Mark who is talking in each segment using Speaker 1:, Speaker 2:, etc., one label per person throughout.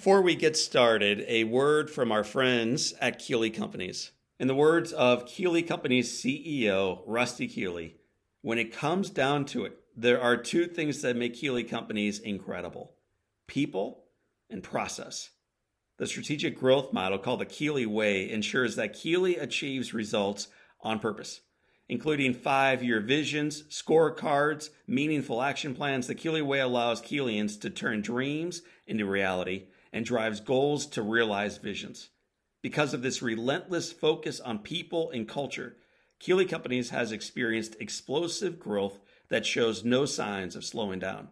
Speaker 1: Before we get started, a word from our friends at Keeley Companies. In the words of Keeley Companies CEO Rusty Keeley, when it comes down to it, there are two things that make Keeley Companies incredible people and process. The strategic growth model called the Keeley Way ensures that Keeley achieves results on purpose, including five year visions, scorecards, meaningful action plans. The Keeley Way allows Keeleyans to turn dreams into reality and drives goals to realize visions. Because of this relentless focus on people and culture, Keeley Companies has experienced explosive growth that shows no signs of slowing down.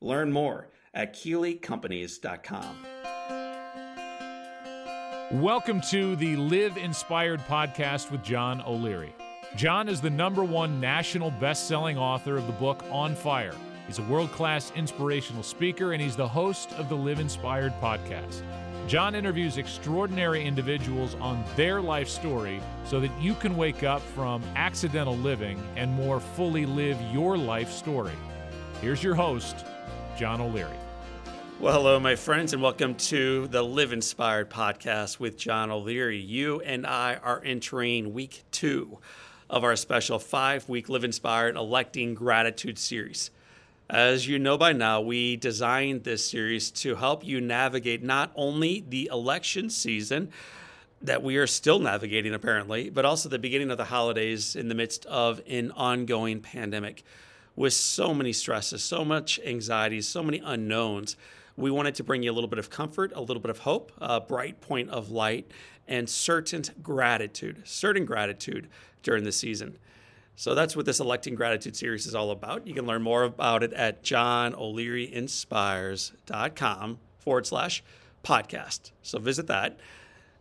Speaker 1: Learn more at KeeleyCompanies.com.
Speaker 2: Welcome to the Live Inspired podcast with John O'Leary. John is the number one national best selling author of the book On Fire He's a world class inspirational speaker, and he's the host of the Live Inspired podcast. John interviews extraordinary individuals on their life story so that you can wake up from accidental living and more fully live your life story. Here's your host, John O'Leary.
Speaker 1: Well, hello, my friends, and welcome to the Live Inspired podcast with John O'Leary. You and I are entering week two of our special five week Live Inspired Electing Gratitude series. As you know by now, we designed this series to help you navigate not only the election season that we are still navigating, apparently, but also the beginning of the holidays in the midst of an ongoing pandemic with so many stresses, so much anxiety, so many unknowns. We wanted to bring you a little bit of comfort, a little bit of hope, a bright point of light, and certain gratitude, certain gratitude during the season. So that's what this Electing Gratitude series is all about. You can learn more about it at johnolearyinspires.com forward slash podcast. So visit that.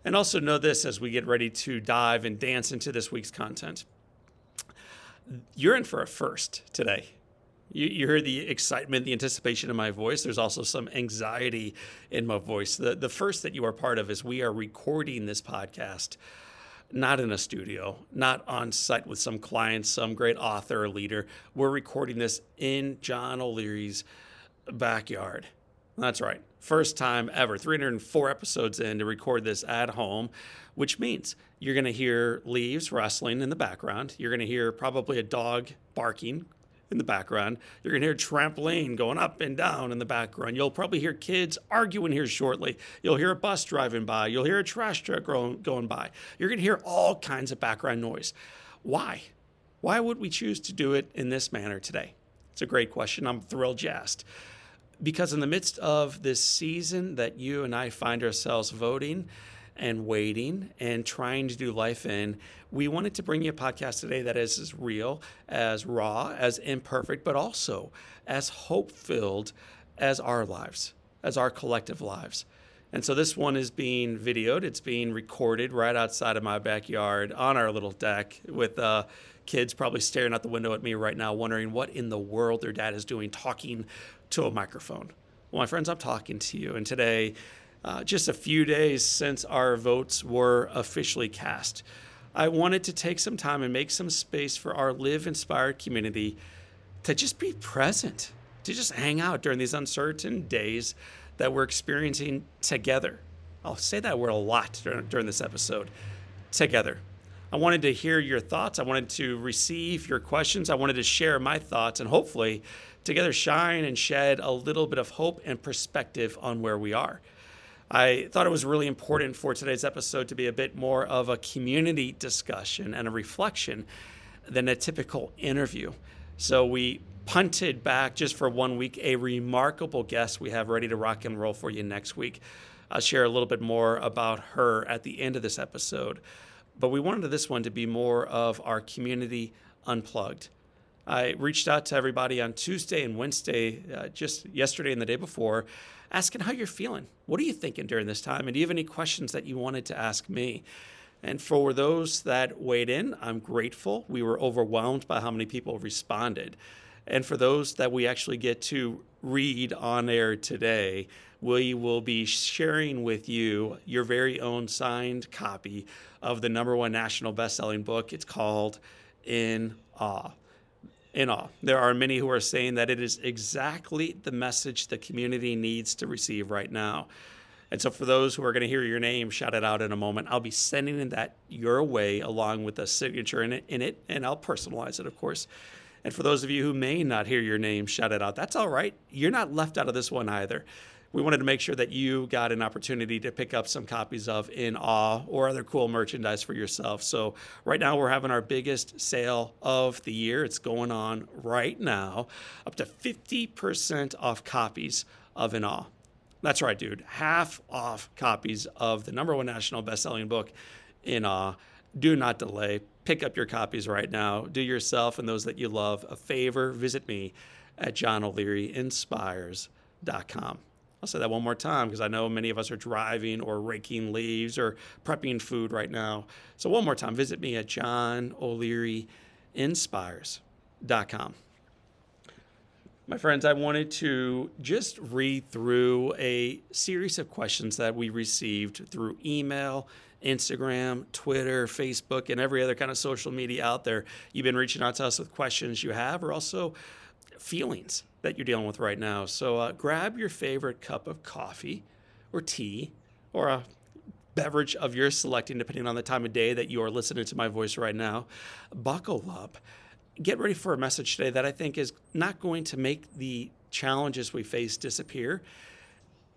Speaker 1: And also know this as we get ready to dive and dance into this week's content. You're in for a first today. You, you hear the excitement, the anticipation in my voice. There's also some anxiety in my voice. The, the first that you are part of is we are recording this podcast not in a studio, not on site with some client, some great author or leader. We're recording this in John O'Leary's backyard. That's right. First time ever, 304 episodes in to record this at home, which means you're going to hear leaves rustling in the background. You're going to hear probably a dog barking in the background. You're going to hear trampoline going up and down in the background. You'll probably hear kids arguing here shortly. You'll hear a bus driving by. You'll hear a trash truck going by. You're going to hear all kinds of background noise. Why? Why would we choose to do it in this manner today? It's a great question. I'm thrilled you asked. Because in the midst of this season that you and I find ourselves voting, and waiting and trying to do life in, we wanted to bring you a podcast today that is as real, as raw, as imperfect, but also as hope filled as our lives, as our collective lives. And so this one is being videoed. It's being recorded right outside of my backyard on our little deck with uh, kids probably staring out the window at me right now, wondering what in the world their dad is doing talking to a microphone. Well, my friends, I'm talking to you. And today, uh, just a few days since our votes were officially cast. I wanted to take some time and make some space for our Live Inspired community to just be present, to just hang out during these uncertain days that we're experiencing together. I'll say that word a lot during, during this episode together. I wanted to hear your thoughts. I wanted to receive your questions. I wanted to share my thoughts and hopefully together shine and shed a little bit of hope and perspective on where we are. I thought it was really important for today's episode to be a bit more of a community discussion and a reflection than a typical interview. So we punted back just for one week a remarkable guest we have ready to rock and roll for you next week. I'll share a little bit more about her at the end of this episode. But we wanted this one to be more of our community unplugged. I reached out to everybody on Tuesday and Wednesday, uh, just yesterday and the day before, asking how you're feeling. What are you thinking during this time? And do you have any questions that you wanted to ask me? And for those that weighed in, I'm grateful. We were overwhelmed by how many people responded. And for those that we actually get to read on air today, we will be sharing with you your very own signed copy of the number one national best-selling book. It's called In Awe in awe. There are many who are saying that it is exactly the message the community needs to receive right now. And so, for those who are going to hear your name shouted out in a moment, I'll be sending that your way along with a signature in it, in it, and I'll personalize it, of course. And for those of you who may not hear your name shouted out, that's all right. You're not left out of this one either. We wanted to make sure that you got an opportunity to pick up some copies of In Awe or other cool merchandise for yourself. So, right now, we're having our biggest sale of the year. It's going on right now, up to 50% off copies of In Awe. That's right, dude. Half off copies of the number one national best-selling book, In Awe. Do not delay. Pick up your copies right now. Do yourself and those that you love a favor. Visit me at johnolearyinspires.com. I'll say that one more time because I know many of us are driving or raking leaves or prepping food right now. So, one more time, visit me at johnolearyinspires.com. My friends, I wanted to just read through a series of questions that we received through email, Instagram, Twitter, Facebook, and every other kind of social media out there. You've been reaching out to us with questions you have or also feelings that you're dealing with right now. So uh, grab your favorite cup of coffee or tea or a beverage of your selecting, depending on the time of day that you are listening to my voice right now. Buckle up get ready for a message today that I think is not going to make the challenges we face disappear.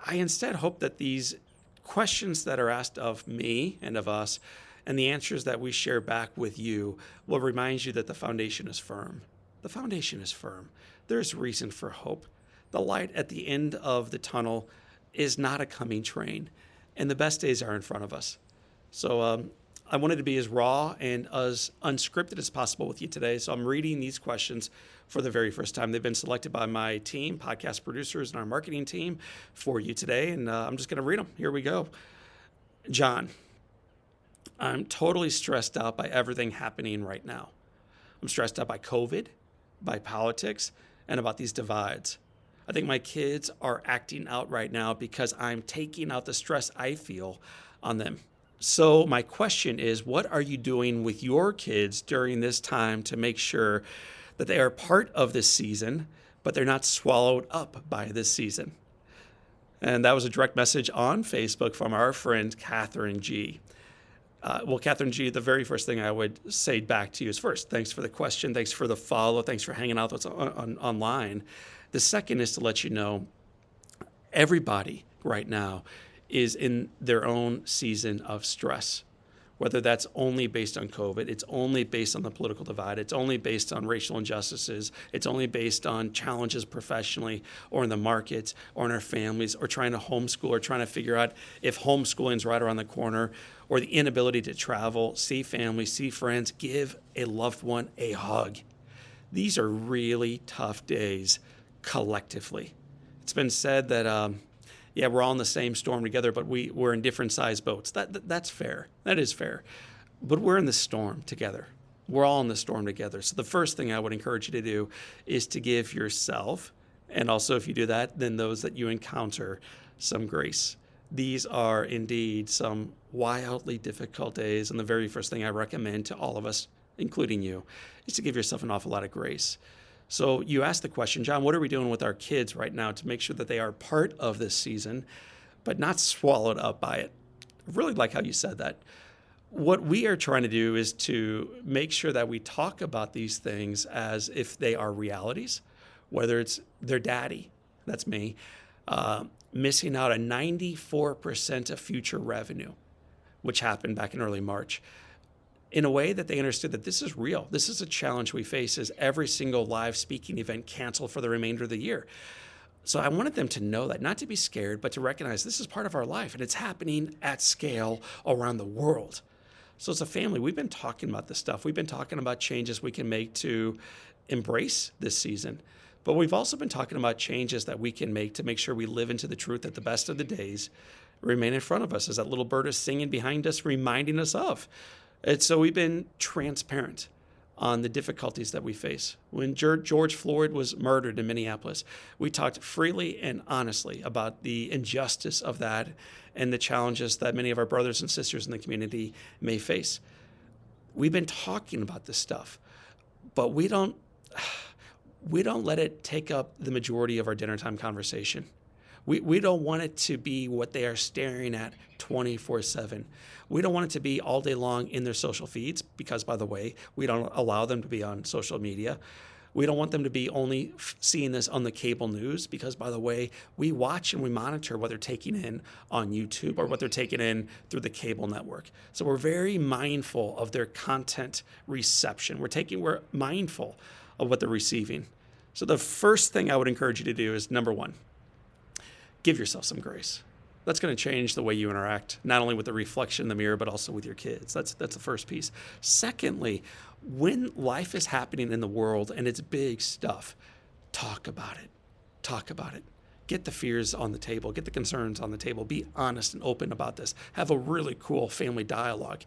Speaker 1: I instead hope that these questions that are asked of me and of us and the answers that we share back with you will remind you that the foundation is firm. The foundation is firm. There's reason for hope. The light at the end of the tunnel is not a coming train, and the best days are in front of us. So um, I wanted to be as raw and as unscripted as possible with you today. So I'm reading these questions for the very first time. They've been selected by my team, podcast producers, and our marketing team for you today. And uh, I'm just going to read them. Here we go. John, I'm totally stressed out by everything happening right now. I'm stressed out by COVID, by politics, and about these divides. I think my kids are acting out right now because I'm taking out the stress I feel on them. So, my question is what are you doing with your kids during this time to make sure that they are part of this season, but they're not swallowed up by this season? And that was a direct message on Facebook from our friend Catherine G. Uh, well, Catherine G, the very first thing I would say back to you is first, thanks for the question. Thanks for the follow. Thanks for hanging out with us on, on, online. The second is to let you know everybody right now is in their own season of stress. Whether that's only based on COVID, it's only based on the political divide, it's only based on racial injustices, it's only based on challenges professionally or in the markets or in our families or trying to homeschool or trying to figure out if homeschooling is right around the corner or the inability to travel, see family, see friends, give a loved one a hug. These are really tough days collectively. It's been said that um, yeah, we're all in the same storm together, but we, we're in different size boats. That, that, that's fair. That is fair. But we're in the storm together. We're all in the storm together. So the first thing I would encourage you to do is to give yourself, and also if you do that, then those that you encounter, some grace. These are indeed some wildly difficult days. And the very first thing I recommend to all of us, including you, is to give yourself an awful lot of grace. So you asked the question, John, what are we doing with our kids right now to make sure that they are part of this season, but not swallowed up by it? I really like how you said that. What we are trying to do is to make sure that we talk about these things as if they are realities, whether it's their daddy, that's me, uh, missing out on 94% of future revenue, which happened back in early March in a way that they understood that this is real. This is a challenge we face as every single live speaking event canceled for the remainder of the year. So I wanted them to know that, not to be scared, but to recognize this is part of our life and it's happening at scale around the world. So as a family, we've been talking about this stuff. We've been talking about changes we can make to embrace this season. But we've also been talking about changes that we can make to make sure we live into the truth that the best of the days remain in front of us, as that little bird is singing behind us, reminding us of. And so we've been transparent on the difficulties that we face. When George Floyd was murdered in Minneapolis, we talked freely and honestly about the injustice of that and the challenges that many of our brothers and sisters in the community may face. We've been talking about this stuff, but we don't we don't let it take up the majority of our dinner time conversation. We, we don't want it to be what they are staring at 24 7. We don't want it to be all day long in their social feeds because, by the way, we don't allow them to be on social media. We don't want them to be only seeing this on the cable news because, by the way, we watch and we monitor what they're taking in on YouTube or what they're taking in through the cable network. So we're very mindful of their content reception. We're taking, we're mindful of what they're receiving. So the first thing I would encourage you to do is number one, give yourself some grace. That's going to change the way you interact, not only with the reflection in the mirror, but also with your kids. That's that's the first piece. Secondly, when life is happening in the world and it's big stuff, talk about it. Talk about it. Get the fears on the table, get the concerns on the table, be honest and open about this. Have a really cool family dialogue.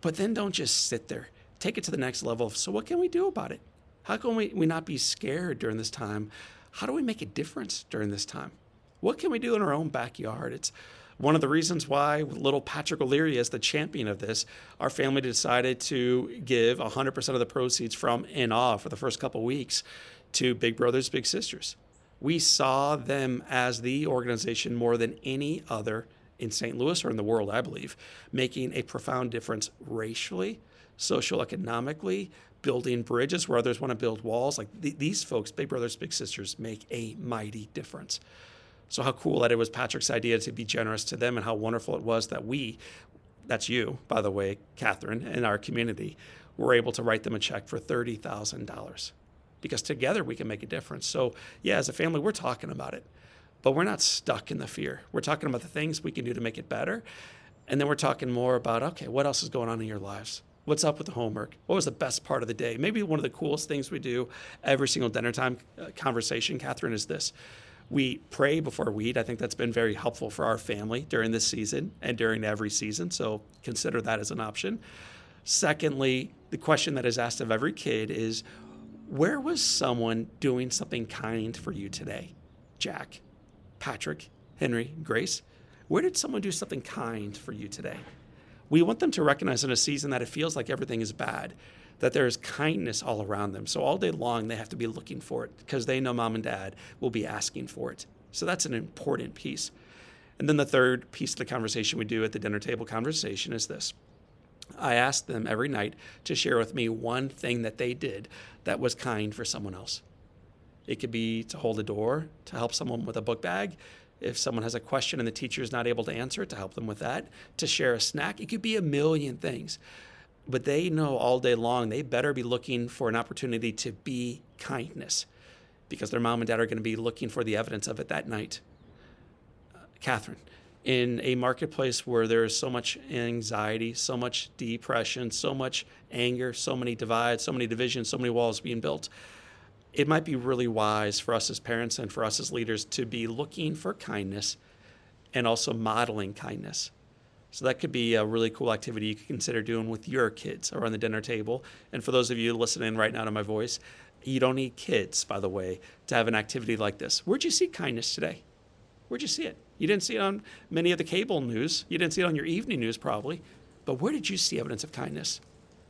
Speaker 1: But then don't just sit there. Take it to the next level. So, what can we do about it? How can we, we not be scared during this time? How do we make a difference during this time? What can we do in our own backyard? It's one of the reasons why little Patrick O'Leary, as the champion of this, our family decided to give 100% of the proceeds from In Awe for the first couple weeks to Big Brothers Big Sisters. We saw them as the organization more than any other in St. Louis or in the world, I believe, making a profound difference racially, social economically, building bridges where others want to build walls. Like th- these folks, Big Brothers Big Sisters, make a mighty difference. So how cool that it was Patrick's idea to be generous to them, and how wonderful it was that we, that's you, by the way, Catherine, in our community, were able to write them a check for thirty thousand dollars, because together we can make a difference. So yeah, as a family, we're talking about it, but we're not stuck in the fear. We're talking about the things we can do to make it better, and then we're talking more about okay, what else is going on in your lives? What's up with the homework? What was the best part of the day? Maybe one of the coolest things we do every single dinner time uh, conversation, Catherine, is this we pray before we eat. I think that's been very helpful for our family during this season and during every season. So consider that as an option. Secondly, the question that is asked of every kid is where was someone doing something kind for you today? Jack, Patrick, Henry, Grace, where did someone do something kind for you today? We want them to recognize in a season that it feels like everything is bad that there is kindness all around them. So all day long, they have to be looking for it because they know mom and dad will be asking for it. So that's an important piece. And then the third piece of the conversation we do at the dinner table conversation is this. I ask them every night to share with me one thing that they did that was kind for someone else. It could be to hold a door, to help someone with a book bag. If someone has a question and the teacher is not able to answer it, to help them with that, to share a snack. It could be a million things but they know all day long they better be looking for an opportunity to be kindness because their mom and dad are going to be looking for the evidence of it that night. Uh, Catherine, in a marketplace where there is so much anxiety, so much depression, so much anger, so many divides, so many divisions, so many walls being built, it might be really wise for us as parents and for us as leaders to be looking for kindness and also modeling kindness. So that could be a really cool activity you could consider doing with your kids around the dinner table. And for those of you listening right now to my voice, you don't need kids, by the way, to have an activity like this. Where'd you see kindness today? Where'd you see it? You didn't see it on many of the cable news. You didn't see it on your evening news, probably. But where did you see evidence of kindness?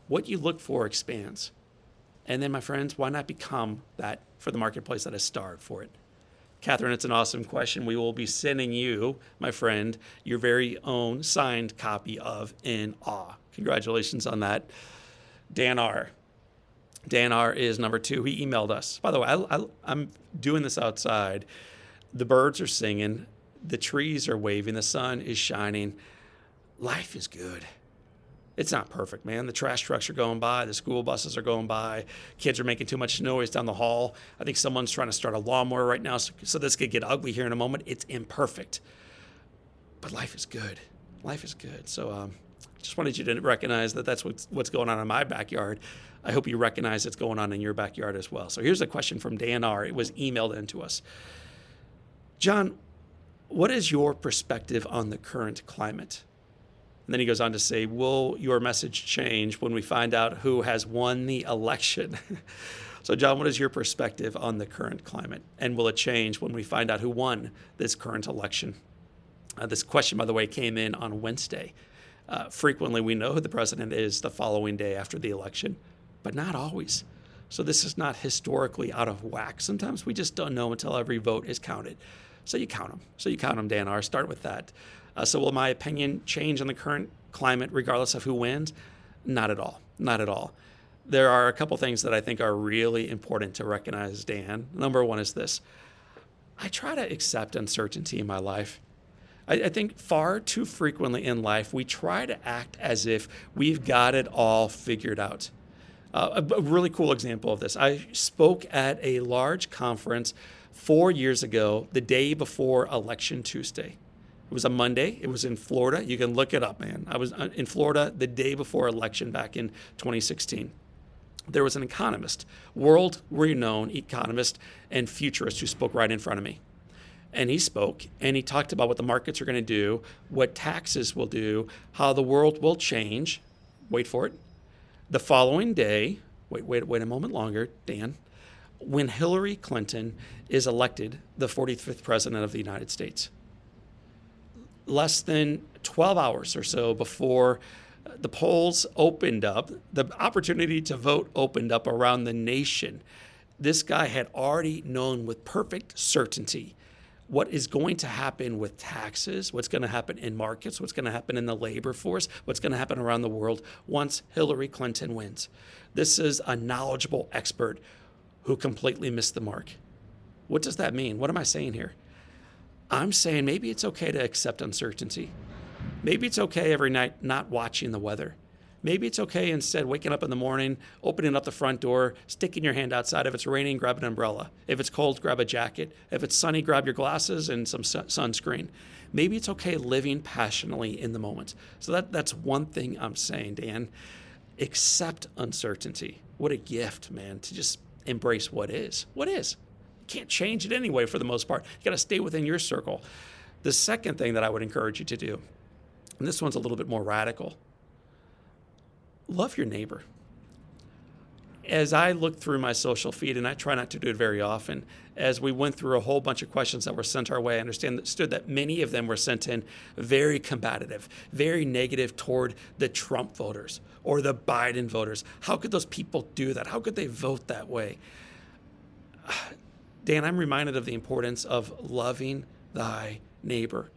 Speaker 1: What you look for expands. And then, my friends, why not become that for the marketplace that has starved for it? Catherine, it's an awesome question. We will be sending you, my friend, your very own signed copy of In Awe. Congratulations on that. Dan R. Dan R is number two. He emailed us. By the way, I, am doing this outside. The birds are singing, the trees are waving, the sun is shining. Life is good it's not perfect, man. The trash trucks are going by, the school buses are going by, kids are making too much noise down the hall. I think someone's trying to start a lawnmower right now, so, so this could get ugly here in a moment. It's imperfect, but life is good. Life is good. So, um, just wanted you to recognize that that's what's, what's going on in my backyard. I hope you recognize it's going on in your backyard as well. So here's a question from Dan R. It was emailed into us. John, what is your perspective on the current climate? And then he goes on to say, Will your message change when we find out who has won the election? so, John, what is your perspective on the current climate? And will it change when we find out who won this current election? Uh, this question, by the way, came in on Wednesday. Uh, frequently, we know who the president is the following day after the election, but not always. So, this is not historically out of whack. Sometimes we just don't know until every vote is counted. So you count them. So you count them, Dan R. Start with that. Uh, so will my opinion change on the current climate regardless of who wins? Not at all. Not at all. There are a couple things that I think are really important to recognize, Dan. Number one is this I try to accept uncertainty in my life. I, I think far too frequently in life, we try to act as if we've got it all figured out. Uh, a, a really cool example of this I spoke at a large conference four years ago, the day before Election Tuesday. It was a Monday. It was in Florida. You can look it up, man. I was uh, in Florida the day before election back in 2016. There was an economist, world renowned economist and futurist who spoke right in front of me. And he spoke and he talked about what the markets are going to do, what taxes will do, how the world will change. Wait for it. The following day, wait, wait, wait a moment longer, Dan, when Hillary Clinton is elected the 45th president of the United States less than 12 hours or so before uh, the polls opened up, the opportunity to vote opened up around the nation. This guy had already known with perfect certainty what is going to happen with taxes, what's going to happen in markets, what's going to happen in the labor force, what's going to happen around the world once Hillary Clinton wins. This is a knowledgeable expert who completely missed the mark. What does that mean? What am I saying here? I'm saying maybe it's okay to accept uncertainty. Maybe it's okay every night not watching the weather. Maybe it's okay instead waking up in the morning, opening up the front door, sticking your hand outside. If it's raining, grab an umbrella. If it's cold, grab a jacket. If it's sunny, grab your glasses and some sunscreen. Maybe it's okay living passionately in the moment. So that, that's one thing I'm saying, Dan. Accept uncertainty. What a gift, man, to just embrace what is. What is can't change it anyway for the most part. You got to stay within your circle. The second thing that I would encourage you to do, and this one's a little bit more radical, love your neighbor. As I look through my social feed, and I try not to do it very often, as we went through a whole bunch of questions that were sent our way, I understood that many of them were sent in very combative, very negative toward the Trump voters or the Biden voters. How could those people do that? How could they vote that way? Dan, I'm reminded of the importance of loving thy neighbor.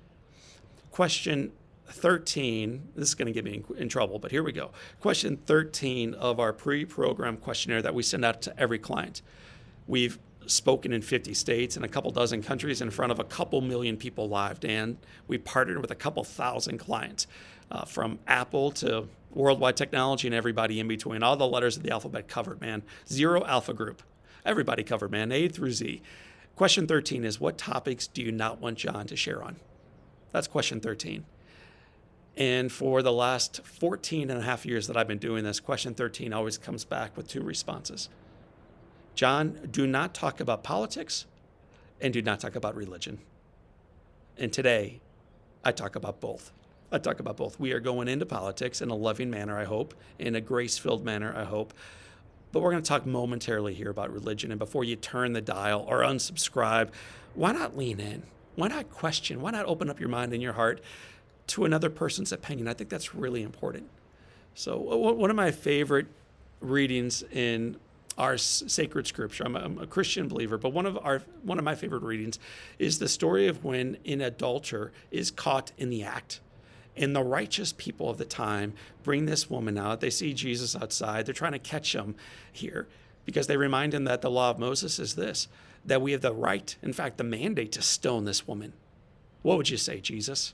Speaker 1: Question 13, this is going to get me in, in, trouble, but here we go. Question 13 of our pre program questionnaire that we send out to every client. We've spoken in 50 states and a couple dozen countries in front of a couple million people live, Dan. We partnered with a couple thousand clients uh, from Apple to Worldwide Technology and everybody in between. All the letters of the alphabet covered, man. Zero Alpha Group. Everybody covered, man, A through Z. Question 13 is What topics do you not want John to share on? That's question 13. And for the last 14 and a half years that I've been doing this, question 13 always comes back with two responses. John, do not talk about politics and do not talk about religion. And today, I talk about both. I talk about both. We are going into politics in a loving manner, I hope, in a grace filled manner, I hope. But we're going to talk momentarily here about religion. And before you turn the dial or unsubscribe, why not lean in? Why not question? Why not open up your mind and your heart to another person's opinion? I think that's really important. So, one of my favorite readings in our sacred scripture. I'm a, I'm a, Christian believer, but one of our one of my favorite readings is the story of when an adulterer is caught in the act. And the righteous people of the time bring this woman out. They see Jesus outside. They're trying to catch him here because they remind him that the law of Moses is this that we have the right, in fact, the mandate to stone this woman. What would you say, Jesus?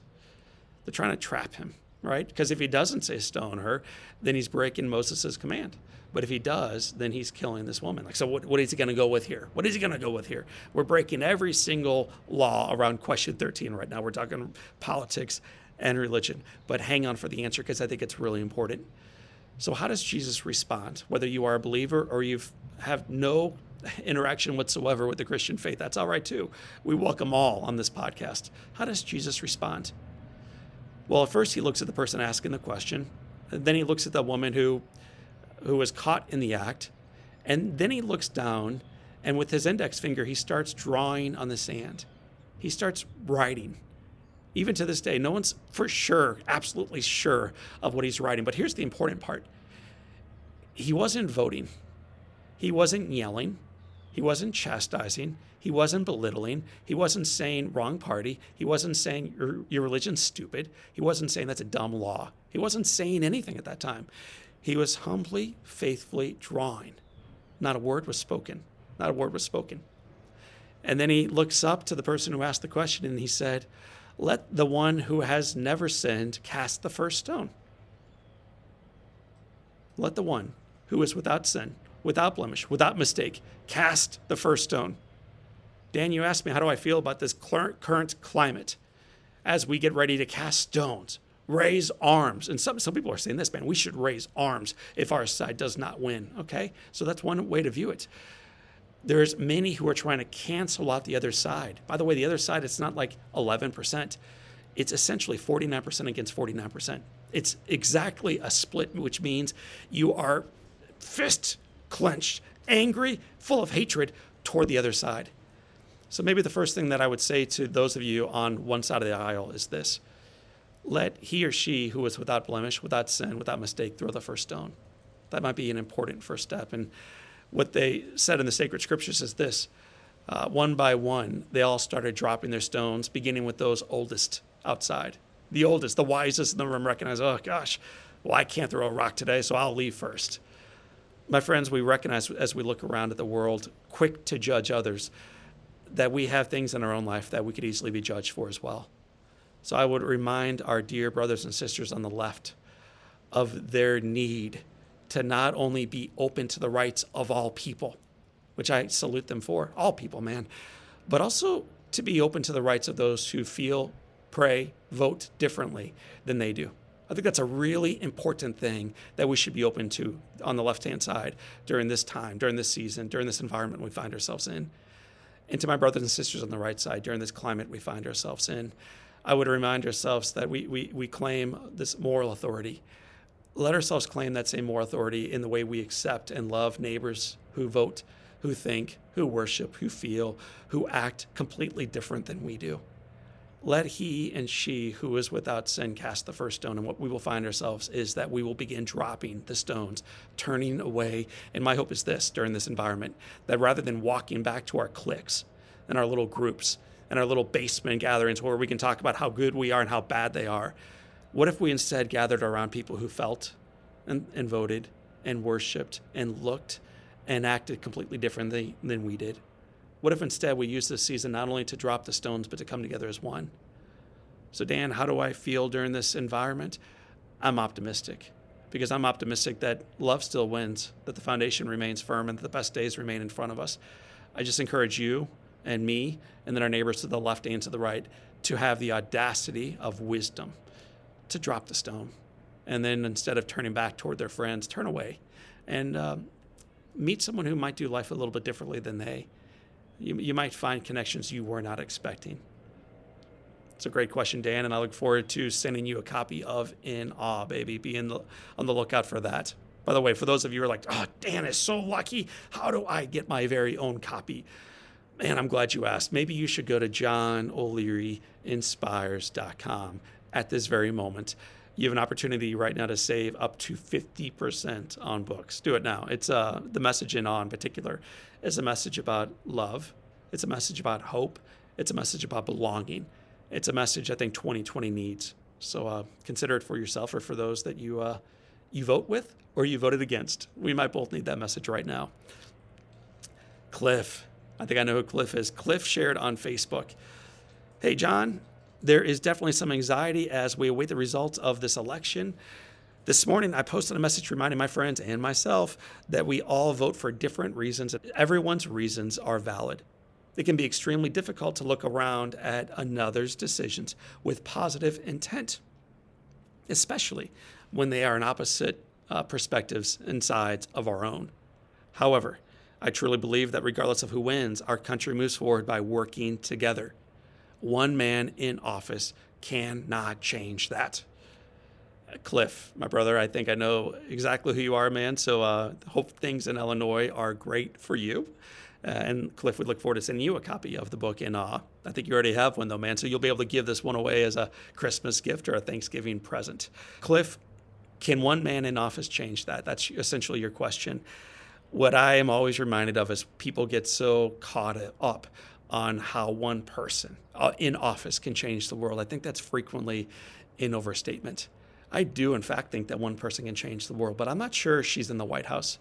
Speaker 1: They're trying to trap him, right? Because if he doesn't say stone her, then he's breaking Moses' command. But if he does, then he's killing this woman. Like, so what, what is he going to go with here? What is he going to go with here? We're breaking every single law around question 13 right now. We're talking politics and religion. But hang on for the answer because I think it's really important. So, how does Jesus respond? Whether you are a believer or you have no interaction whatsoever with the Christian faith, that's all right too. We welcome all on this podcast. How does Jesus respond? Well, at first he looks at the person asking the question, then he looks at the woman who who was caught in the act, and then he looks down and with his index finger he starts drawing on the sand. He starts writing even to this day, no one's for sure, absolutely sure of what he's writing. But here's the important part he wasn't voting, he wasn't yelling, he wasn't chastising. He wasn't belittling. He wasn't saying wrong party. He wasn't saying your, your religion's stupid. He wasn't saying that's a dumb law. He wasn't saying anything at that time. He was humbly, faithfully drawing. Not a word was spoken. Not a word was spoken. And then he looks up to the person who asked the question and he said, Let the one who has never sinned cast the first stone. Let the one who is without sin, without blemish, without mistake, cast the first stone. Dan, you asked me, how do I feel about this current climate as we get ready to cast stones, raise arms? And some, some people are saying this, man, we should raise arms if our side does not win. Okay? So that's one way to view it. There's many who are trying to cancel out the other side. By the way, the other side, it's not like 11%. It's essentially 49% against 49%. It's exactly a split, which means you are fist clenched, angry, full of hatred toward the other side. So maybe the first thing that I would say to those of you on one side of the aisle is this let he or she who is without blemish, without sin, without mistake, throw the first stone. That might be an important first step. And what they said in the sacred scriptures is this uh, one by one, they all started dropping their stones, beginning with those oldest outside. The oldest, the wisest in the room recognize, oh gosh, well, I can't throw a rock today, so I'll leave first. My friends, we recognize as we look around at the world, quick to judge others, that we have things in our own life that we could easily be judged for as well. So I would remind our dear brothers and sisters on the left of their need to not only be open to the rights of all people, which I salute them for, all people, man, but also to be open to the rights of those who feel, pray, vote differently than they do. I think that's a really important thing that we should be open to on the left hand side during this time, during this season, during this environment we find ourselves in. And to my brothers and sisters on the right side, during this climate we find ourselves in, I would remind ourselves that we, we, we claim this moral authority. Let ourselves claim that same moral authority in the way we accept and love neighbors who vote, who think, who worship, who feel, who act completely different than we do let he and she who is without sin cast the first stone. And what we will find ourselves is that we will begin dropping the stones, turning away. And my hope is this during this environment that rather than walking back to our cliques and our little groups and our little basement gatherings where we can talk about how good we are and how bad they are, what if we instead gathered around people who felt and, and voted and worshiped and looked and acted completely differently than we did? What if instead we used this season not only to drop the stones, but to come together as one? So, Dan, how do I feel during this environment? I'm optimistic because I'm optimistic that love still wins, that the foundation remains firm, and that the best days remain in front of us. I just encourage you and me, and then our neighbors to the left and to the right, to have the audacity of wisdom to drop the stone. And then instead of turning back toward their friends, turn away and um, meet someone who might do life a little bit differently than they you, you might find connections you were not expecting. It's a great question, Dan, and I look forward to sending you a copy of In Awe, baby. Be in the, on the lookout for that. By the way, for those of you who are like, oh, Dan is so lucky. How do I get my very own copy? Man, I'm glad you asked. Maybe you should go to John johnolearyinspires.com at this very moment. You have an opportunity right now to save up to 50% on books. Do it now. It's uh, the message in Awe in particular is a message about love. It's a message about hope. It's a message about belonging. It's a message I think 2020 needs. So uh, consider it for yourself or for those that you uh, you vote with or you voted against. We might both need that message right now. Cliff, I think I know who Cliff is. Cliff shared on Facebook. Hey John, there is definitely some anxiety as we await the results of this election. This morning, I posted a message reminding my friends and myself that we all vote for different reasons. Everyone's reasons are valid. It can be extremely difficult to look around at another's decisions with positive intent, especially when they are in opposite uh, perspectives and sides of our own. However, I truly believe that regardless of who wins, our country moves forward by working together. One man in office cannot change that. Cliff, my brother, I think I know exactly who you are, man. So uh, hope things in Illinois are great for you. Uh, and Cliff, we look forward to sending you a copy of the book in awe. I think you already have one though, man. So you'll be able to give this one away as a Christmas gift or a Thanksgiving present. Cliff, can one man in office change that? That's essentially your question. what I am always reminded of is people get so caught up on how one person uh, in office can change the world. I think that's frequently an overstatement. I do, in fact, think that one person can change the world, but I'm not sure she's in the White House.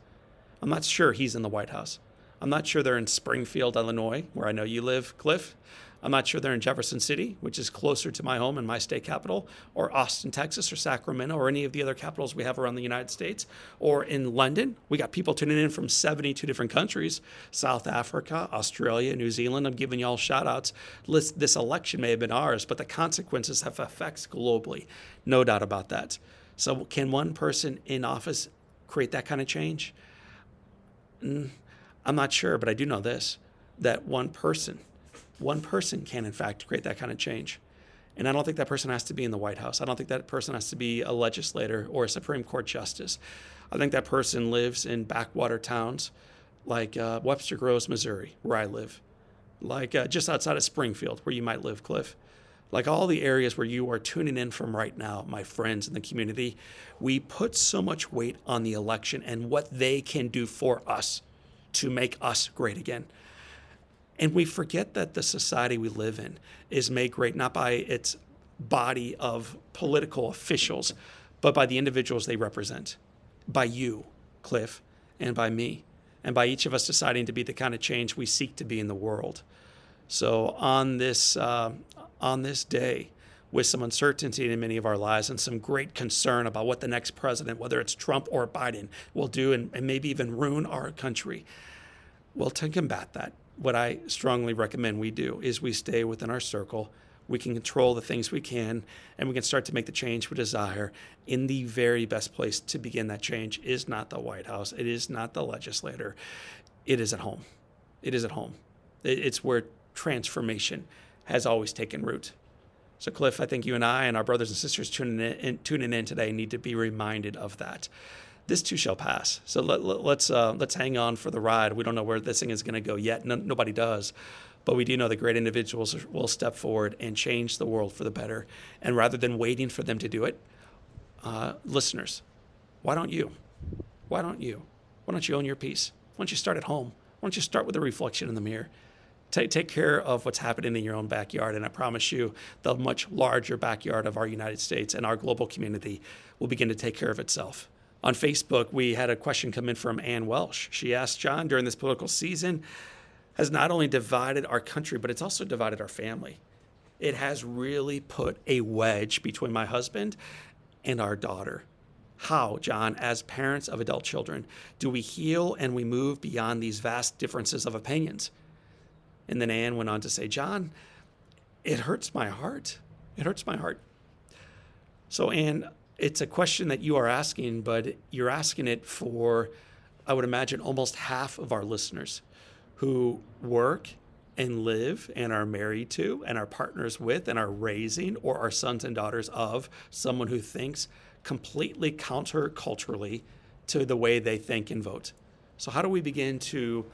Speaker 1: I'm not sure he's in the White House. I'm not sure they're in Springfield, Illinois, where I know you live, Cliff. I'm not sure they're in Jefferson City, which is closer to my home and my state capital, or Austin, Texas, or Sacramento, or any of the other capitals we have around the United States, or in London. We got people tuning in from 72 different countries South Africa, Australia, New Zealand. I'm giving y'all shout outs. This election may have been ours, but the consequences have effects globally. No doubt about that. So, can one person in office create that kind of change? Mm, I'm not sure, but I do know this that one person one person can, in fact, create that kind of change. And I don't think that person has to be in the White House. I don't think that person has to be a legislator or a Supreme Court justice. I think that person lives in backwater towns like uh, Webster Groves, Missouri, where I live, like uh, just outside of Springfield, where you might live, Cliff. Like all the areas where you are tuning in from right now, my friends in the community, we put so much weight on the election and what they can do for us to make us great again. And we forget that the society we live in is made great not by its body of political officials, but by the individuals they represent, by you, Cliff, and by me, and by each of us deciding to be the kind of change we seek to be in the world. So on this uh, on this day, with some uncertainty in many of our lives and some great concern about what the next president, whether it's Trump or Biden, will do and, and maybe even ruin our country. Well, to combat that, what I strongly recommend we do is we stay within our circle. We can control the things we can, and we can start to make the change we desire. In the very best place to begin that change is not the White House. It is not the legislator. It is at home. It is at home. It's where transformation has always taken root. So, Cliff, I think you and I and our brothers and sisters tuning in, tuning in today need to be reminded of that this too shall pass. So let, us let's, uh, let's hang on for the ride. We don't know where this thing is going to go yet. No, nobody does. But we do know that great individuals will step forward and change the world for the better. And rather than waiting for them to do it, uh, listeners, why don't you? Why don't you? Why don't you own your peace? Why don't you start at home? Why don't you start with a reflection in the mirror? Take, take care of what's happening in your own backyard. And I promise you, the much larger backyard of our United States and our global community will begin to take care of itself on Facebook, we had a question come in from Ann Welsh. She asked John during this political season has not only divided our country, but it's also divided our family. It has really put a wedge between my husband and our daughter. How, John, as parents of adult children, do we heal and we move beyond these vast differences of opinions? And then Ann went on to say, John, it hurts my heart. It hurts my heart. So, Ann, it's a question that you are asking, but you're asking it for, I would imagine, almost half of our listeners who work and live and are married to and are partners with and are raising or are sons and daughters of someone who thinks completely counter-culturally to the way they think and vote. So, how do we begin to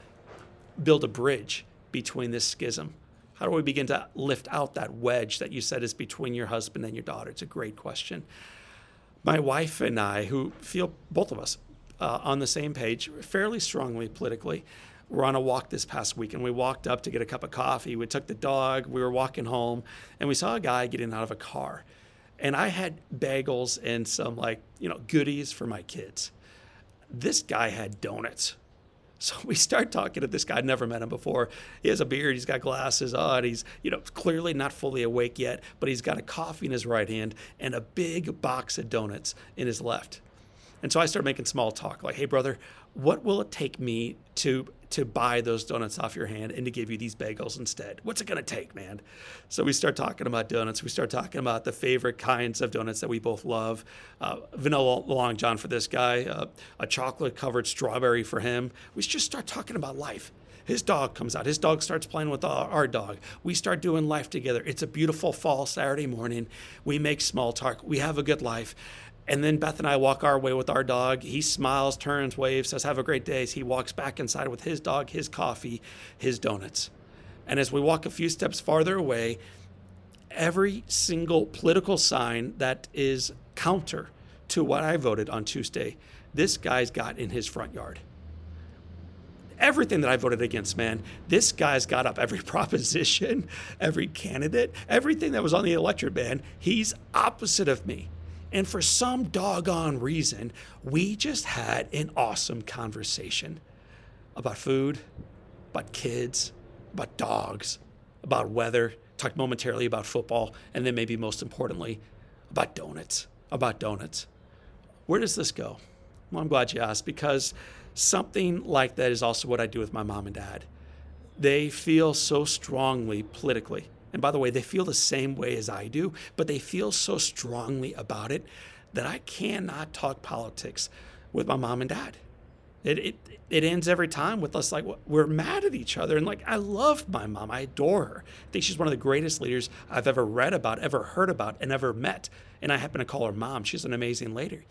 Speaker 1: build a bridge between this schism? How do we begin to lift out that wedge that you said is between your husband and your daughter? It's a great question my wife and I, who feel both of us uh, on the same page fairly strongly politically, were on a walk this past week and we walked up to get a cup of coffee. We took the dog, we were walking home, and we saw a guy getting out of a car. And I had bagels and some like, you know, goodies for my kids. This guy had donuts. So we start talking to this guy. I'd never met him before. He has a beard. He's got glasses on. He's, you know, clearly not fully awake yet, but he's got a coffee in his right hand and a big box of donuts in his left. And so I start making small talk, like, "Hey, brother, what will it take me to to buy those donuts off your hand and to give you these bagels instead? What's it going to take, man? So we start talking about donuts. We start talking about the favorite kinds of donuts that we both love. Uh, vanilla long john for this guy, uh, a chocolate covered strawberry for him. We just start talking about life. His dog comes out. His dog starts playing with our, our, dog. We start doing life together. It's a beautiful fall Saturday morning. We make small talk. We have a good life. And then Beth and I walk our way with our dog. He smiles, turns, waves, says, Have a great day. He walks back inside with his dog, his coffee, his donuts. And as we walk a few steps farther away, every single political sign that is counter to what I voted on Tuesday, this guy's got in his front yard. everything that I voted against, man. This guy's got up every proposition, every candidate, everything that was on the electorate ban. He's opposite of me. And for some doggone reason, we just had an awesome conversation about food, about kids, about dogs, about weather, talked momentarily about football, and then maybe most importantly, about donuts. About donuts. Where does this go? Well, I'm glad you asked because something like that is also what I do with my mom and dad. They feel so strongly politically. And by the way, they feel the same way as I do, but they feel so strongly about it that I cannot talk politics with my mom and dad. It, it, it ends every time with us like we're mad at each other. And like, I love my mom. I adore her. I think she's one of the greatest leaders I've ever read about, ever heard about, and ever met. And I happen to call her mom. She's an amazing lady.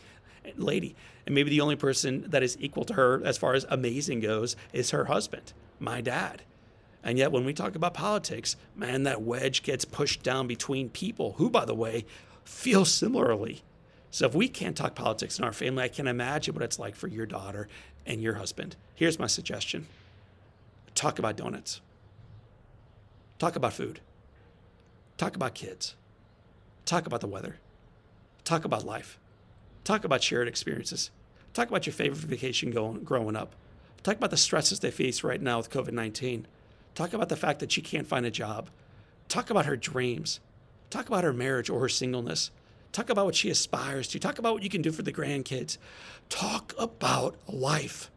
Speaker 1: Lady, and maybe the only person that is equal to her as far as amazing goes is her husband, my dad. And yet, when we talk about politics, man, that wedge gets pushed down between people who, by the way, feel similarly. So if we can't talk politics in our family, I can imagine what it's like for your daughter and your husband. Here's my suggestion. Talk about donuts, talk about food, talk about kids, talk about the weather, talk about life, talk about shared experiences, talk about your favorite vacation going, growing up, talk about the stresses they face right now with COVID 19, talk about the fact that she can't find a job, talk about her dreams, talk about her marriage or her singleness. Talk about what she aspires to. Talk about what you can do for the grandkids. Talk about life.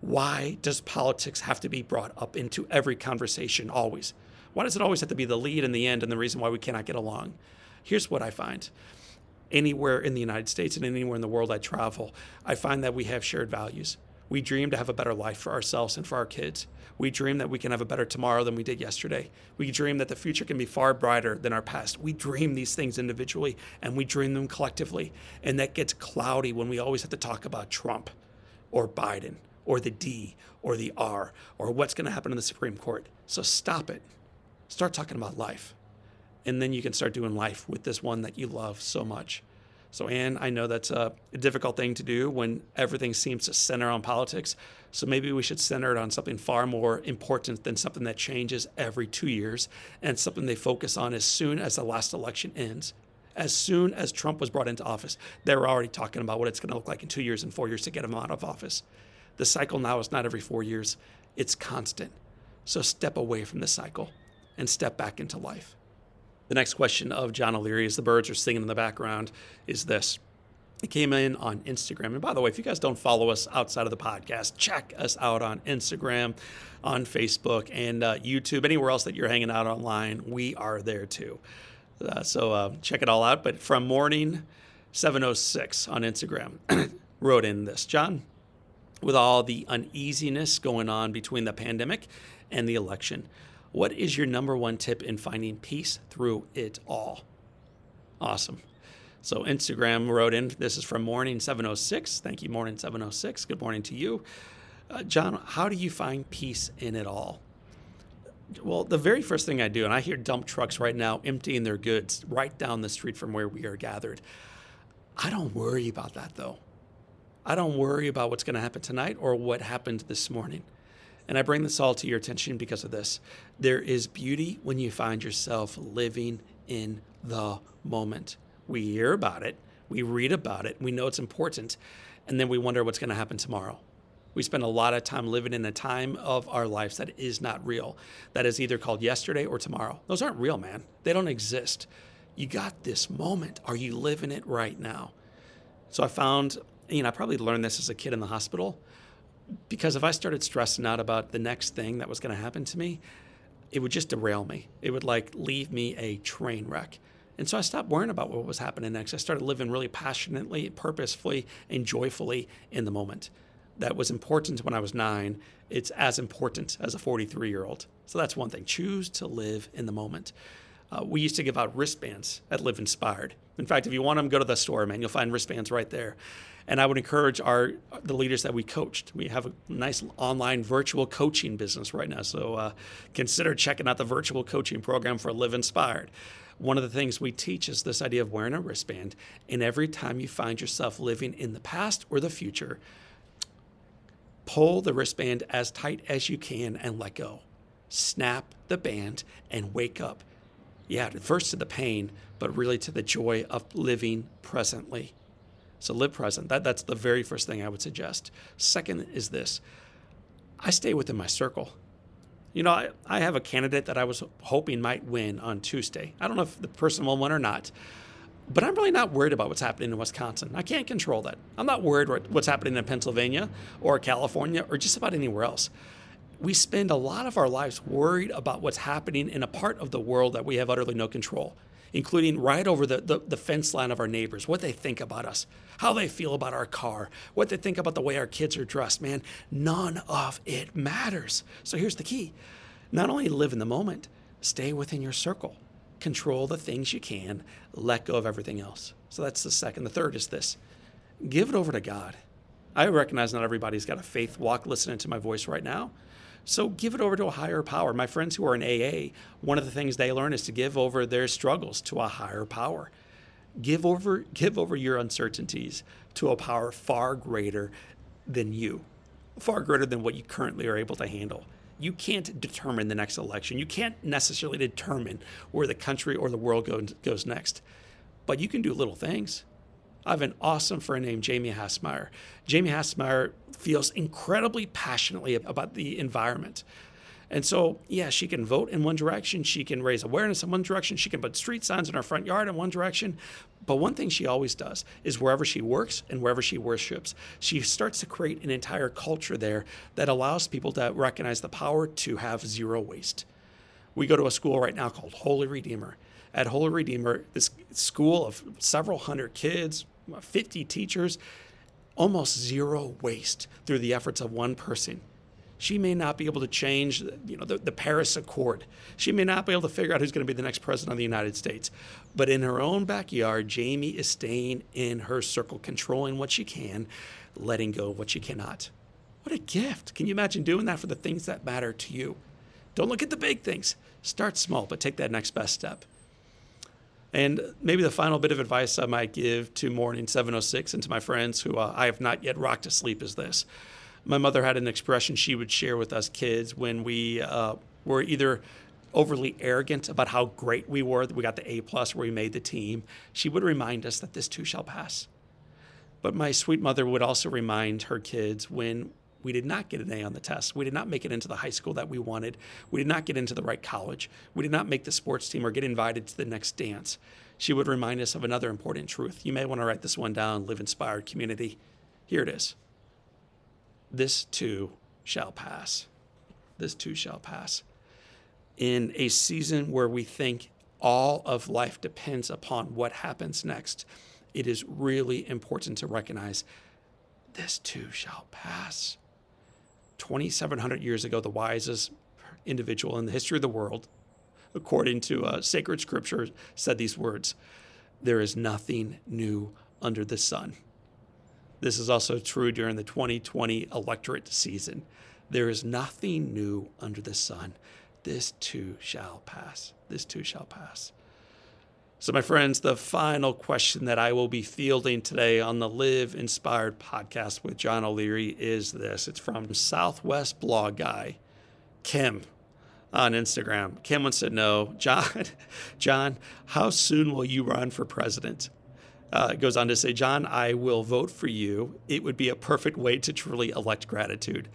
Speaker 1: Why does politics have to be brought up into every conversation always? Why does it always have to be the lead and the end and the reason why we cannot get along? Here's what I find anywhere in the United States and anywhere in the world I travel, I find that we have shared values. We dream to have a better life for ourselves and for our kids. We dream that we can have a better tomorrow than we did yesterday. We dream that the future can be far brighter than our past. We dream these things individually and we dream them collectively. And that gets cloudy when we always have to talk about Trump or Biden or the D or the R or what's going to happen in the Supreme Court. So stop it. Start talking about life. And then you can start doing life with this one that you love so much. So, Anne, I know that's a difficult thing to do when everything seems to center on politics. So maybe we should center it on something far more important than something that changes every two years and something they focus on as soon as the last election ends. As soon as Trump was brought into office, they were already talking about what it's going to look like in two years and four years to get him out of office. The cycle now is not every four years, it's constant. So step away from the cycle and step back into life. The next question of John O'Leary, as the birds are singing in the background, is this. It came in on Instagram. And by the way, if you guys don't follow us outside of the podcast, check us out on Instagram, on Facebook, and uh, YouTube, anywhere else that you're hanging out online. We are there too. Uh, so uh, check it all out. But from morning 706 on Instagram, wrote in this John, with all the uneasiness going on between the pandemic and the election, what is your number one tip in finding peace through it all? Awesome. So Instagram wrote in, this is from Morning 706. Thank you, Morning 706. Good morning to you. Uh, John, how do you find peace in it all? Well, the very first thing I do, and I hear dump trucks right now emptying their goods right down the street from where we are gathered. I don't worry about that though. I don't worry about what's going to happen tonight or what happened this morning. And I bring this all to your attention because of this. There is beauty when you find yourself living in the moment. We hear about it, we read about it, we know it's important, and then we wonder what's going to happen tomorrow. We spend a lot of time living in a time of our lives that is not real, that is either called yesterday or tomorrow. Those aren't real, man. They don't exist. You got this moment. Are you living it right now? So I found, you know, I probably learned this as a kid in the hospital because if I started stressing out about the next thing that was going to happen to me, it would just derail me. It would like leave me a train wreck. And so I stopped worrying about what was happening next. I started living really passionately, purposefully, and joyfully in the moment. That was important when I was nine. It's as important as a 43 year old. So that's one thing. Choose to live in the moment. Uh, we used to give out wristbands at Live Inspired. In fact, if you want them, go to the store, man. You'll find wristbands right there. And I would encourage our the leaders that we coached. We have a nice online virtual coaching business right now, so uh, consider checking out the virtual coaching program for Live Inspired. One of the things we teach is this idea of wearing a wristband, and every time you find yourself living in the past or the future, Pull the wristband as tight as you can and let go. Snap the band and wake up. Yeah, first to the pain, but really to the joy of living presently. So live present. That, that's the very first thing I would suggest. Second is this I stay within my circle. You know, I, I have a candidate that I was hoping might win on Tuesday. I don't know if the person will win or not, but I'm really not worried about what's happening in Wisconsin. I can't control that. I'm not worried what's happening in Pennsylvania or California or just about anywhere else. We spend a lot of our lives worried about what's happening in a part of the world that we have utterly no control, including right over the, the, the, fence line of our neighbors, what they think about us, how they feel about our car, what they think about the way our kids are dressed. Man, none of it matters. So here's the key not only live in the moment, stay within your circle control the things you can, let go of everything else. So that's the second. The third is this give it over to God. I recognize not everybody's got a faith walk listening to my voice right now. So give it over to a higher power. My friends who are in AA, one of the things they learn is to give over their struggles to a higher power. Give over give over your uncertainties to a power far greater than you, far greater than what you currently are able to handle you can't determine the next election. You can't necessarily determine where the country or the world goes, goes next. But you can do little things. I have an awesome friend named Jamie Hassmeyer. Jamie Hassmeyer feels incredibly passionately about the environment. And so, yeah, she can vote in one direction, she can raise awareness in one direction, she can put street signs in her front yard in one direction. But one thing she always does is wherever she works and wherever she worships, she starts to create an entire culture there that allows people to recognize the power to have zero waste. We go to a school right now called Holy Redeemer. At Holy Redeemer, this school of several hundred kids, 50 teachers, almost zero waste through the efforts of one person she may not be able to change you know, the, the Paris Accord. She may not be able to figure out who's going to be the next president of the United States. But in her own backyard, Jamie is staying in her circle, controlling what she can, letting go of what she cannot. What a gift. Can you imagine doing that for the things that matter to you? Don't look at the big things. Start small, but take that next best step. And maybe the final bit of advice I might give to Morning 706 and to my friends who uh, I have not yet rocked to sleep is this my mother had an expression she would share with us kids when we uh, were either overly arrogant about how great we were that we got the A plus where we made the team. She would remind us that this too shall pass. But my sweet mother would also remind her kids when we did not get an A on the test. We did not make it into the high school that we wanted. We did not get into the right college. We did not make the sports team or get invited to the next dance. She would remind us of another important truth. You may want to write this one down, live inspired community. Here it is this too shall pass. This too shall pass. In a season where we think all of life depends upon what happens next, it is really important to recognize this too shall pass. 2,700 years ago, the wisest individual in the history of the world, according to uh, sacred scripture, said these words There is nothing new under the sun. This is also true during the 2020 electorate season. There is nothing new under the sun. This too shall pass. This too shall pass. So, my friends, the final question that I will be fielding today on the Live Inspired podcast with John O'Leary is this. It's from Southwest Blog Guy, Kim on Instagram. Kim wants to know, John, John, how soon will you run for president? Uh, goes on to say, John, I will vote for you. It would be a perfect way to truly elect gratitude.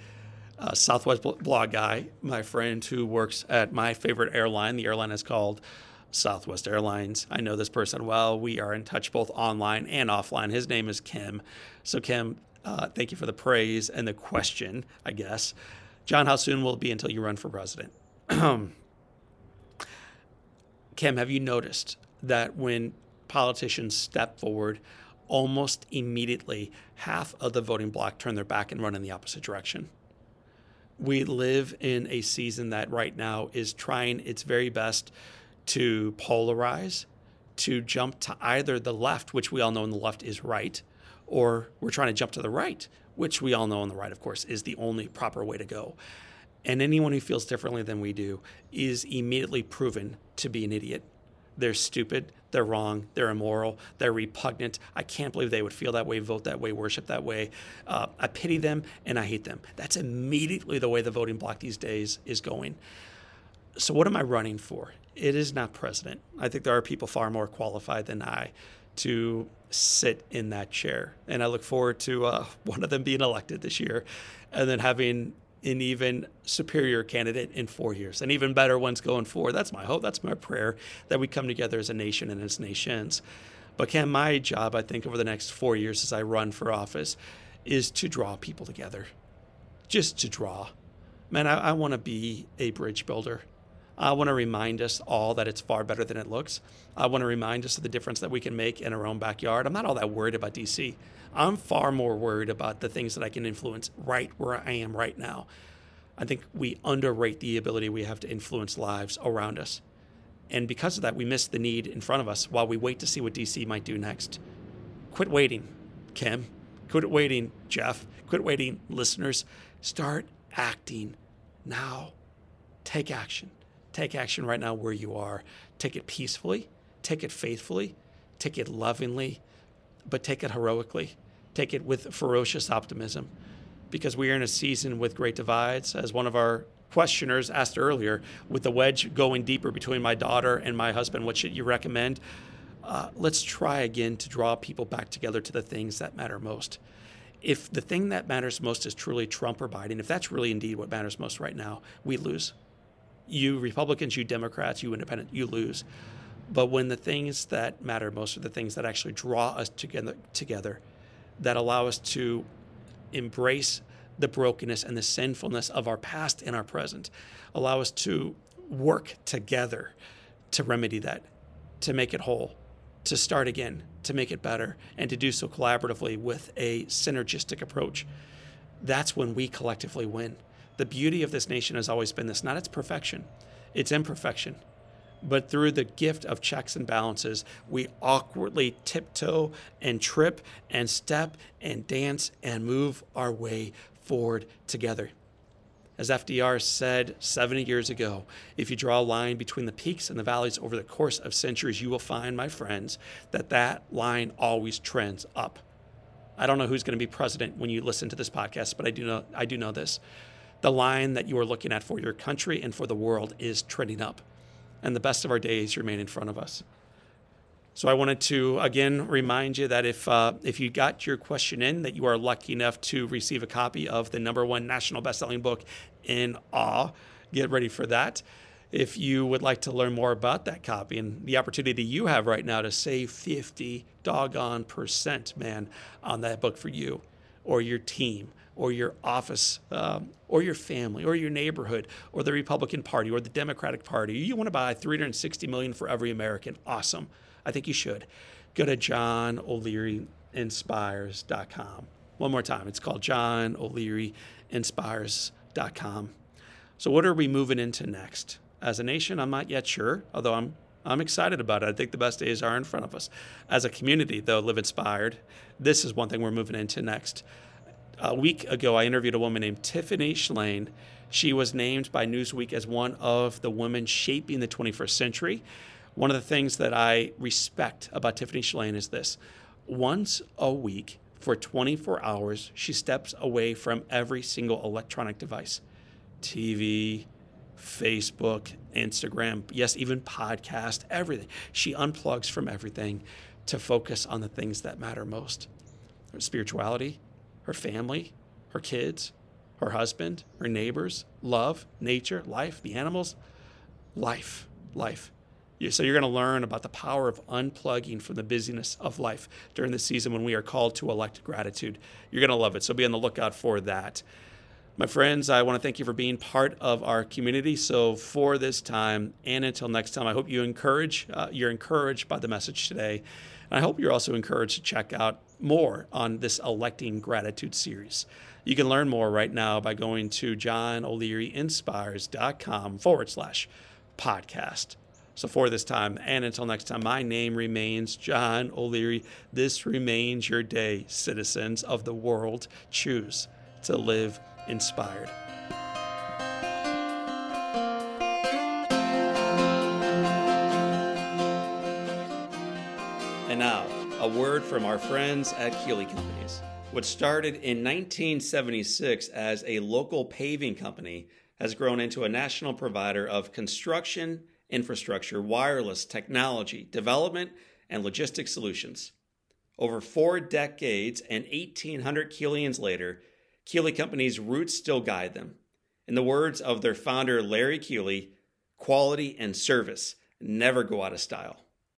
Speaker 1: Uh, Southwest blog guy, my friend who works at my favorite airline. The airline is called Southwest Airlines. I know this person well. We are in touch both online and offline. His name is Kim. So, Kim, uh, thank you for the praise and the question, I guess. John, how soon will it be until you run for president? Kim, have you noticed that when politicians step forward, almost immediately, half of the voting bloc turn their back and run in the opposite direction. We live in a season that right now is trying its very best to polarize, to jump to either the left, which we all know in the left is right, or we're trying to jump to the right, which we all know on the right, of course, is the only proper way to go. And anyone who feels differently than we do is immediately proven to be an idiot they're stupid, they're wrong, they're immoral, they're repugnant. I can't believe they would feel that way, vote that way, worship that way. Uh, I pity them and I hate them. That's immediately the way the voting bloc these days is going. So, what am I running for? It is not president. I think there are people far more qualified than I to sit in that chair. And I look forward to uh, one of them being elected this year and then having an even superior candidate in four years, and even better ones going forward. That's my hope. That's my prayer that we come together as a nation and as nations. But Ken, my job, I think, over the next four years as I run for office, is to draw people together, just to draw. Man, I, I want to be a bridge builder. I want to remind us all that it's far better than it looks. I want to remind us of the difference that we can make in our own backyard. I'm not all that worried about DC. I'm far more worried about the things that I can influence right where I am right now. I think we underrate the ability we have to influence lives around us. And because of that, we miss the need in front of us while we wait to see what DC might do next. Quit waiting, Kim. Quit waiting, Jeff. Quit waiting, listeners. Start acting now. Take action. Take action right now where you are. Take it peacefully, take it faithfully, take it lovingly, but take it heroically. Take it with ferocious optimism because we are in a season with great divides. As one of our questioners asked earlier, with the wedge going deeper between my daughter and my husband, what should you recommend? Uh, let's try again to draw people back together to the things that matter most. If the thing that matters most is truly Trump or Biden, if that's really indeed what matters most right now, we lose. You Republicans, you Democrats, you Independent, you lose. But when the things that matter most are the things that actually draw us together, together that allow us to embrace the brokenness and the sinfulness of our past and our present, allow us to work together to remedy that, to make it whole, to start again, to make it better, and to do so collaboratively with a synergistic approach. That's when we collectively win. The beauty of this nation has always been this not its perfection, its imperfection but through the gift of checks and balances, we awkwardly tiptoe and trip and step and dance and move our way forward together. As FDR said 70 years ago, if you draw a line between the peaks and the valleys over the course of centuries, you will find, my friends, that that line always trends up. I don't know who's going to be president when you listen to this podcast, but I do know I do know this. The line that you are looking at for your country and for the world is trending up and the best of our days remain in front of us. So I wanted to again remind you that if uh, if you got your question in, that you are lucky enough to receive a copy of the number one national best-selling book in awe. Get ready for that. If you would like to learn more about that copy and the opportunity you have right now to save 50 doggone percent, man, on that book for you or your team or your office um, or your family or your neighborhood or the Republican Party or the Democratic Party. You want to buy 360 million for every American. Awesome. I think you should. Go to johnolearyinspires.com. One more time. It's called johnolearyinspires.com. So what are we moving into next? As a nation, I'm not yet sure, although I'm I'm excited about it. I think the best days are in front of us. As a community, though, live inspired. This is one thing we're moving into next a week ago, I interviewed a woman named Tiffany Shlain. She was named by Newsweek as one of the women shaping the 21st century. One of the things that I respect about Tiffany Shlain is this once a week for 24 hours, she steps away from every single electronic device TV, Facebook, Instagram, yes, even podcast, everything. She unplugs from everything to focus on the things that matter most spirituality, her family, her kids, her husband, her neighbors, love, nature, life, the animals, life, life. So you're going to learn about the power of unplugging from the busyness of life during the season when we are called to elect gratitude. You're going to love it. So be on the lookout for that. My friends, I want to thank you for being part of our community. So for this time and until next time, I hope you encourage uh, you're encouraged by the message today. And I hope you're also encouraged to check out more on this Electing Gratitude series. You can learn more right now by going to johnolearyinspires.com forward slash podcast. So for this time and until next time, my name remains John O'Leary. This remains your day, citizens of the world. Choose to live inspired. Now, a word from our friends at Keeley Companies. What started in 1976 as a local paving company has grown into a national provider of construction, infrastructure, wireless, technology, development, and logistics solutions. Over four decades and 1,800 Keelians later, Keeley Company's roots still guide them. In the words of their founder, Larry Keeley, quality and service never go out of style.